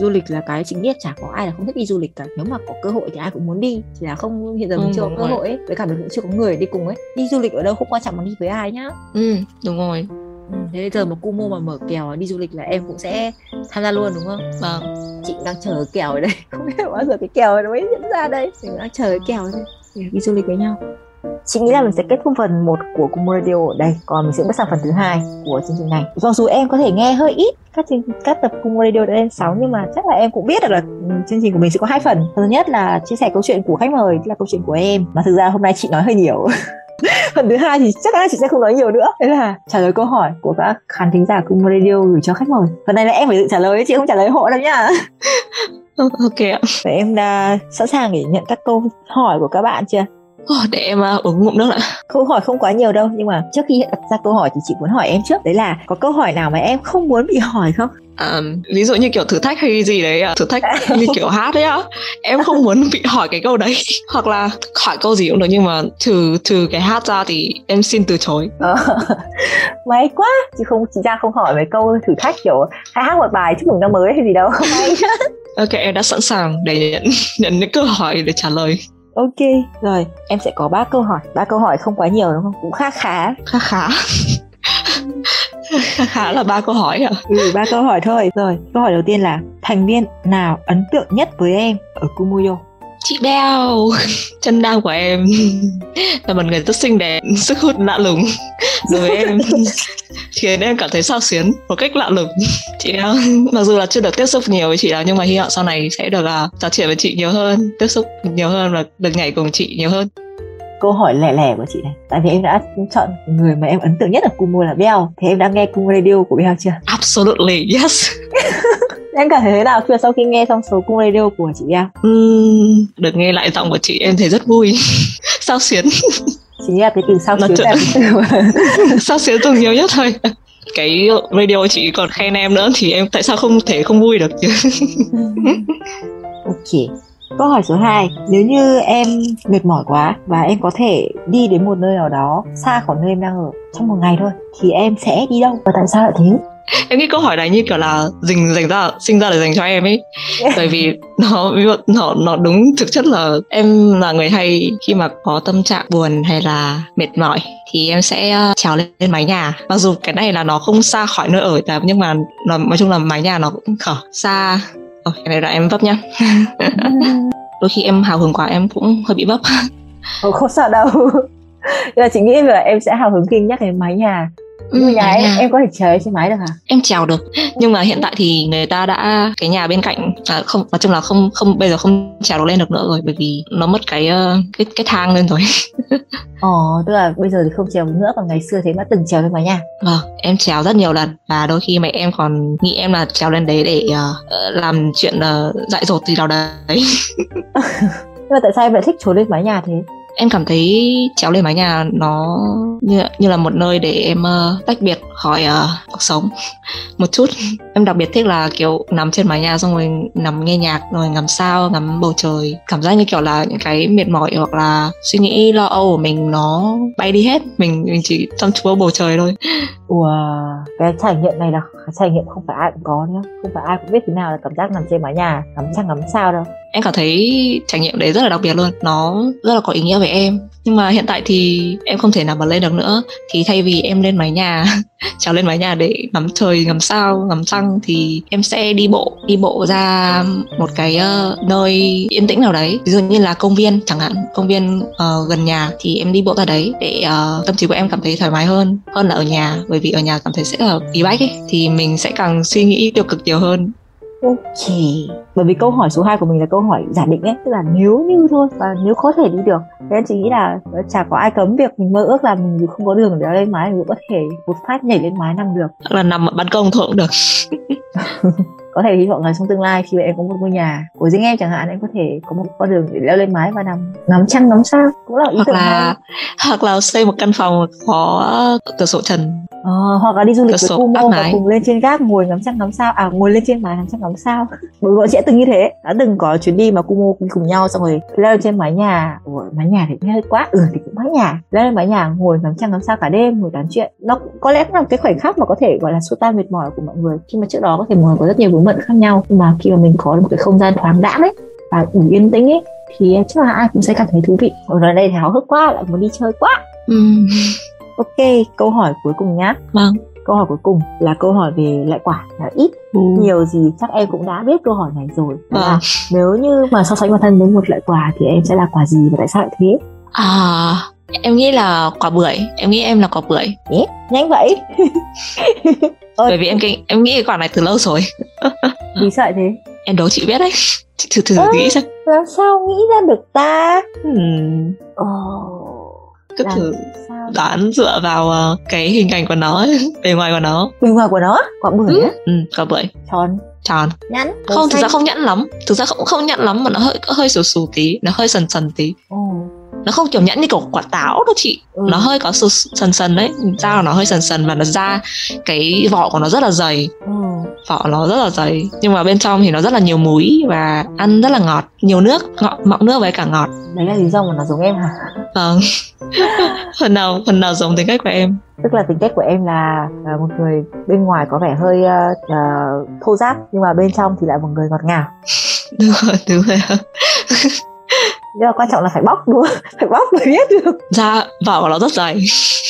du lịch là cái chính biết chả có ai là không thích đi du lịch cả. Nếu mà có cơ hội thì ai cũng muốn đi chỉ là không hiện giờ mình ừ, chưa có cơ hội ấy. Với cả mình cũng chưa có người đi cùng ấy. Đi du lịch ở đâu không quan trọng mà đi với ai nhá. Ừ đúng rồi Ừ, thế giờ mà Kumo mà mở kèo đi du lịch là em cũng sẽ tham gia luôn đúng không? Vâng. Chị đang chờ kèo ở đây, không biết bao giờ cái kèo nó mới diễn ra đây. Mình đang chờ cái kèo đây để đi du lịch với nhau. Chị nghĩ là mình sẽ kết thúc phần 1 của Kumo Radio ở đây, còn mình sẽ bước sang phần thứ hai của chương trình này. Mặc dù em có thể nghe hơi ít các chương, các tập Kumo Radio đã lên sóng nhưng mà chắc là em cũng biết được là chương trình của mình sẽ có hai phần. Phần thứ nhất là chia sẻ câu chuyện của khách mời, tức là câu chuyện của em. Mà thực ra hôm nay chị nói hơi nhiều. phần thứ hai thì chắc chắn chị sẽ không nói nhiều nữa. Đấy là trả lời câu hỏi của các khán thính giả của radio gửi cho khách mời. Phần này là em phải tự trả lời chị không trả lời hộ đâu nhá. Ok ạ. Vậy em đã sẵn sàng để nhận các câu hỏi của các bạn chưa Oh, để em uh, uống ngụm nước ạ câu hỏi không quá nhiều đâu nhưng mà trước khi đặt ra câu hỏi thì chị muốn hỏi em trước. Đấy là có câu hỏi nào mà em không muốn bị hỏi không? Um, ví dụ như kiểu thử thách hay gì đấy thử thách như kiểu hát đấy á. Em không muốn bị hỏi cái câu đấy. Hoặc là hỏi câu gì cũng được nhưng mà trừ trừ cái hát ra thì em xin từ chối. Ờ, may quá chị không chị ra không hỏi mấy câu thử thách kiểu hay hát một bài chúc mừng năm mới hay gì đâu. Ok em đã sẵn sàng để nhận nhận những câu hỏi để trả lời ok rồi em sẽ có ba câu hỏi. Ba câu hỏi không quá nhiều đúng không? Cũng khá khá. Khá khá. Khá là ba câu hỏi à ừ ba câu hỏi thôi. Rồi câu hỏi đầu tiên là thành viên nào ấn tượng nhất với em ở Kumuyo chị Beo. Chân nam của em. Là một người rất xinh đẹp sức hút lạ lùng. Rồi em khiến em cảm thấy sao xuyến một cách lạ lùng. Chị uh, mặc dù là chưa được tiếp xúc nhiều với chị đó nhưng mà hy vọng sau này sẽ được uh, trò chuyện với chị nhiều hơn tiếp xúc nhiều hơn và được nhảy cùng chị nhiều hơn câu hỏi lẻ lẻ của chị này. Tại vì em đã chọn người mà em ấn tượng nhất ở Kumo là Bell. Thì em đã nghe Kumo Radio của Bell chưa? Absolutely yes. Em cảm thấy thế nào khi sau khi nghe xong số Kumo Radio của chị uhm, được nghe lại giọng của chị em thấy rất vui. Sao xuyến? Chỉ là cái từ sao xuyến là từ sao xuyến dùng nhiều nhất thôi. Cái radio chị còn khen em nữa thì em tại sao không thể không vui được chứ? Ok Câu hỏi số 2 Nếu như em mệt mỏi quá và em có thể đi đến một nơi nào đó xa khỏi nơi em đang ở trong một ngày thôi thì em sẽ đi đâu và tại sao lại thế? em nghĩ câu hỏi này như kiểu là dành dành ra sinh ra để dành cho em ấy bởi vì nó nó nó đúng thực chất là em là người hay khi mà có tâm trạng buồn hay là mệt mỏi thì em sẽ ờ, trèo lên, lên mái nhà mặc dù cái này là nó không xa khỏi nơi ở nhưng mà nó nói chung là mái nhà nó cũng khở xa Ôi, cái này là em vấp nhá. Đôi khi em hào hứng quá em cũng hơi bị vấp. Ồ, không sợ đâu. Mà chị nghĩ là em sẽ hào hứng khi nhắc đến mái nhà ừ, nhà em, nhà. em có thể trèo trên mái được hả? Em trèo được. Nhưng mà hiện tại thì người ta đã cái nhà bên cạnh à, không nói chung là không không bây giờ không trèo được lên được nữa rồi bởi vì nó mất cái ờ, cái cái thang lên rồi. Ồ tức là bây giờ thì không trèo nữa còn ngày xưa thế mà từng trèo lên mái nhà vâng em trèo rất nhiều lần và đôi khi mẹ em còn nghĩ em là trèo lên đấy để uh, làm chuyện uh, dại dột gì nào đấy. Nhưng mà tại sao em lại thích trốn lên mái nhà thế em cảm thấy trèo lên mái nhà nó như như là một nơi để em uh, tách biệt khỏi uh, cuộc sống một chút. Em đặc biệt thích là kiểu nằm trên mái nhà xong rồi nằm nghe nhạc rồi ngắm sao ngắm bầu trời. Cảm giác như kiểu là những cái mệt mỏi hoặc là suy nghĩ lo âu của mình nó bay đi hết. Mình mình chỉ chăm chú vào bầu trời thôi. Wow, cái trải nghiệm này là trải nghiệm không phải ai cũng có nhá. Không phải ai cũng biết thế nào là cảm giác nằm trên mái nhà Ngắm trăng ngắm sao đâu. Em cảm thấy trải nghiệm đấy rất là đặc biệt luôn. Nó rất là có ý nghĩa với em. Nhưng mà hiện tại thì em không thể nào mà lên được nữa. Thì thay vì em lên mái nhà trèo lên mái nhà để ngắm trời ngắm sao ngắm trăng thì em sẽ đi bộ đi bộ ra một cái uh, nơi yên tĩnh nào đấy. Ví dụ như là công viên chẳng hạn công viên uh, gần nhà thì em đi bộ ra đấy để uh, tâm trí của em cảm thấy thoải mái hơn hơn là ở nhà. Bởi vì ở nhà cảm thấy sẽ là bí bách ấy thì mình sẽ càng suy nghĩ tiêu cực nhiều hơn. Ok, bởi vì câu hỏi số 2 của mình là câu hỏi giả định ấy, tức là nếu như thôi và nếu có thể đi được. Thế chị nghĩ là chả có ai cấm việc mình mơ ước là mình không có đường để lên mái mình cũng có thể một phát nhảy lên mái nằm được. Hoặc là nằm ở ban công thôi cũng được. có thể hy vọng là trong tương lai khi em có một ngôi nhà của riêng em chẳng hạn em có thể có một con đường để leo lên mái và nằm ngắm trăng ngắm sao. Cũng là ý hoặc tưởng là hay. hoặc là xây một căn phòng có cửa sổ trần. Ờ, hoặc là đi du lịch với Kumo và cùng lên trên gác ngồi ngắm trăng ngắm sao. À ngồi lên trên mái ngắm trăng ngắm sao. Bởi bọn chị đã từng như thế. Đã từng có chuyến đi mà Kumo cùng nhau xong rồi leo lên trên mái nhà. Ủa, mái nhà thì hơi quá. Ừ thì cũng mái nhà lên mái nhà ngồi ngắm trăng ngắm sao cả đêm ngồi tán chuyện. Nó có lẽ là cái khoảnh khắc mà có thể gọi là xua tan mệt mỏi của mọi người. Khi mà trước đó có thể mọi người có rất nhiều vướng bận khác nhau nhưng mà khi mà mình có một cái không gian thoáng đãng ấy và đủ yên tĩnh ấy thì chắc là ai cũng sẽ cảm thấy thú vị. Ở đây thì háo hức quá lại muốn đi chơi quá. Ừ. ok câu hỏi cuối cùng nhá. Vâng. Câu hỏi cuối cùng là câu hỏi về lại quả là ít? Ừ. nhiều gì chắc em cũng đã biết câu hỏi này rồi. Vâng. là nếu như mà so sánh bản thân với một loại quả thì em sẽ là quả gì và tại sao lại thế? À em nghĩ là quả bưởi. Em nghĩ em là quả bưởi. Ế, nhanh vậy? Bởi vì em em nghĩ cái quả này từ lâu rồi. Vì sao thế. Em đố chị biết đấy. Chị thử thử à, nghĩ xem. làm sao nghĩ ra được ta? Hmm. oh, cứ thử sao? đoán dựa vào uh, cái hình ảnh của nó bề ngoài của nó. Bề ngoài của nó? Quả bưởi ừ. ừ quả bưởi. Tròn. Tròn. Nhẵn. Không thực ra không nhẵn lắm. Thực ra không không nhẵn lắm mà nó hơi hơi xù xù tí nó hơi sần sần tí. Oh nó không kiểu nhẫn như kiểu quả táo đâu chị. Ừ. nó hơi có sần sần đấy. Da nó hơi sần sần và nó da cái vỏ của nó rất là dày. Ừ. vỏ nó rất là dày. Nhưng mà bên trong thì nó rất là nhiều muối và ăn rất là ngọt. Nhiều nước ngọt mọng nước với cả ngọt. Đấy là lý do mà nó giống em hả? Vâng. Phần nào phần nào giống tính cách của em? Tức là tính cách của em là, là một người bên ngoài có vẻ hơi uh, uh, thô giáp nhưng mà bên trong thì lại một người ngọt ngào. Đúng rồi đúng rồi nhưng mà quan trọng là phải bóc đúng không? Phải bóc mới biết được. Da vỏ của nó rất dày.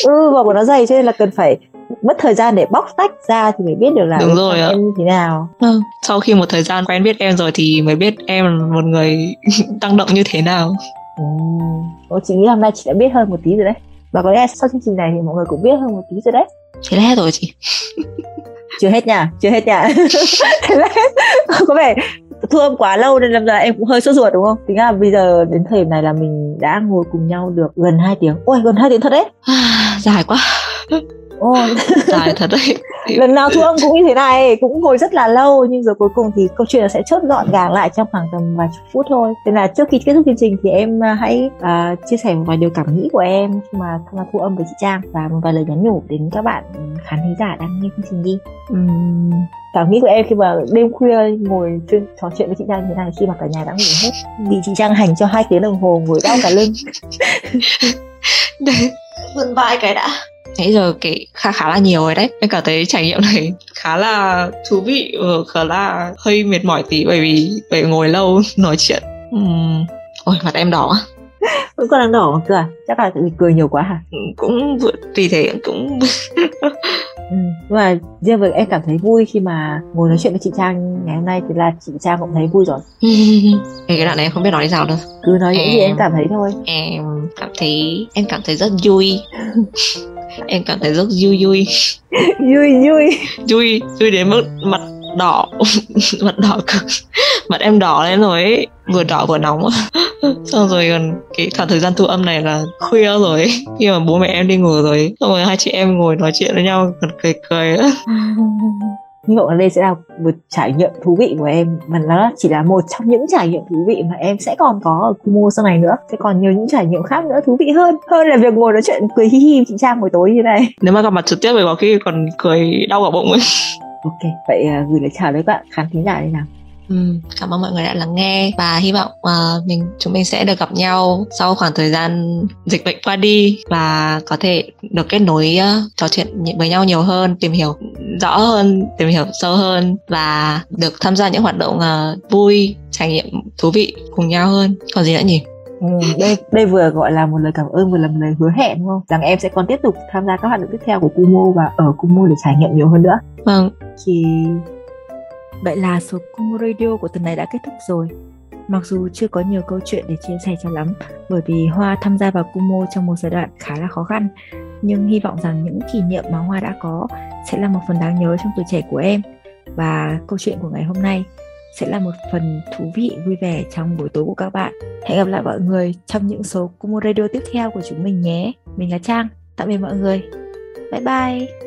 Ừ vỏ của nó dày cho nên là cần phải mất thời gian để bóc tách ra thì mới biết được là đúng rồi em như thế nào. Ừ. sau khi một thời gian quen biết em rồi thì mới biết em là một người tăng động như thế nào. Ừ. Ồ, chị nghĩ hôm nay chị đã biết hơn một tí rồi đấy. Và có lẽ sau chương trình này thì mọi người cũng biết hơn một tí rồi đấy. Thế là hết rồi chị. Chưa hết nha chưa hết nha. Thế là có vẻ thu âm quá lâu nên làm ra em cũng hơi sốt ruột đúng không? Tính là bây giờ đến thời điểm này là mình đã ngồi cùng nhau được gần 2 tiếng. Ôi, gần 2 tiếng thật đấy. Dài quá ôi dài thật đấy. Lần nào thu âm cũng như thế này cũng ngồi rất là lâu nhưng rồi cuối cùng thì câu chuyện sẽ chốt gọn gàng lại trong khoảng tầm vài chục phút thôi. Thế là trước khi kết thúc chương trình thì em à, hãy uh, chia sẻ một vài điều cảm nghĩ của em khi mà tham gia thu âm với chị Trang và một vài lời nhắn nhủ đến các bạn khán thính giả đang nghe chương trình đi. Uhm, cảm nghĩ của em khi mà đêm khuya ngồi trò chuyện với chị Trang như thế này khi mà cả nhà đã ngủ hết bị chị Trang hành cho hai tiếng đồng hồ ngồi đau cả lưng. Vươn vai cái đã nãy giờ kể khá khá là nhiều rồi đấy. Em cảm thấy trải nghiệm này khá là thú vị và khá là hơi mệt mỏi tí bởi vì phải ngồi lâu nói chuyện. Uhm. ôi mặt em đỏ vẫn còn đang đỏ mà cười chắc là vì cười nhiều quá hả? Ừ, cũng vì thế cũng Ừ. nhưng mà riêng với em cảm thấy vui khi mà ngồi nói chuyện với chị Trang ngày hôm nay thì là chị Trang cũng thấy vui rồi. Cái đoạn này em không biết nói nào đâu. Cứ nói những em, gì em cảm thấy thôi. em cảm thấy em cảm thấy rất vui em cảm thấy rất vui vui. Vui vui. Vui vui đến mức mặt đỏ. Mặt đỏ cực. Mặt em đỏ lên rồi ấy. Vừa đỏ vừa nóng. Xong rồi còn cái khoảng thời gian thu âm này là khuya rồi ấy. khi mà bố mẹ em đi ngủ rồi xong rồi hai chị em ngồi nói chuyện với nhau còn cười cười hy vọng là đây sẽ là một trải nghiệm thú vị của em. Mà nó chỉ là một trong những trải nghiệm thú vị mà em sẽ còn có ở Kumo sau này nữa. Sẽ còn nhiều những trải nghiệm khác nữa thú vị hơn. Hơn là việc ngồi nói chuyện cười hi hi chị Trang buổi tối như này. Nếu mà gặp mặt trực tiếp thì có khi còn cười đau cả bụng ấy. Ok vậy uh, gửi lời chào đến các bạn khán thính giả đi nào Ừ, cảm ơn mọi người đã lắng nghe và hy vọng uh, mình chúng mình sẽ được gặp nhau sau khoảng thời gian dịch bệnh qua đi và có thể được kết nối uh, trò chuyện với nhau nhiều hơn, tìm hiểu rõ hơn, tìm hiểu sâu hơn và được tham gia những hoạt động uh, vui, trải nghiệm thú vị cùng nhau hơn. Còn gì nữa nhỉ? Ừ, đây đây vừa gọi là một lời cảm ơn vừa là một lời hứa hẹn đúng không? Rằng em sẽ còn tiếp tục tham gia các hoạt động tiếp theo của Kumo và ở Kumo để trải nghiệm nhiều hơn nữa. Vâng. Thì Vậy là số cung Radio của tuần này đã kết thúc rồi. Mặc dù chưa có nhiều câu chuyện để chia sẻ cho lắm, bởi vì Hoa tham gia vào Kumo trong một giai đoạn khá là khó khăn, nhưng hy vọng rằng những kỷ niệm mà Hoa đã có sẽ là một phần đáng nhớ trong tuổi trẻ của em và câu chuyện của ngày hôm nay sẽ là một phần thú vị vui vẻ trong buổi tối của các bạn. Hẹn gặp lại mọi người trong những số Kumo Radio tiếp theo của chúng mình nhé. Mình là Trang. Tạm biệt mọi người. Bye bye.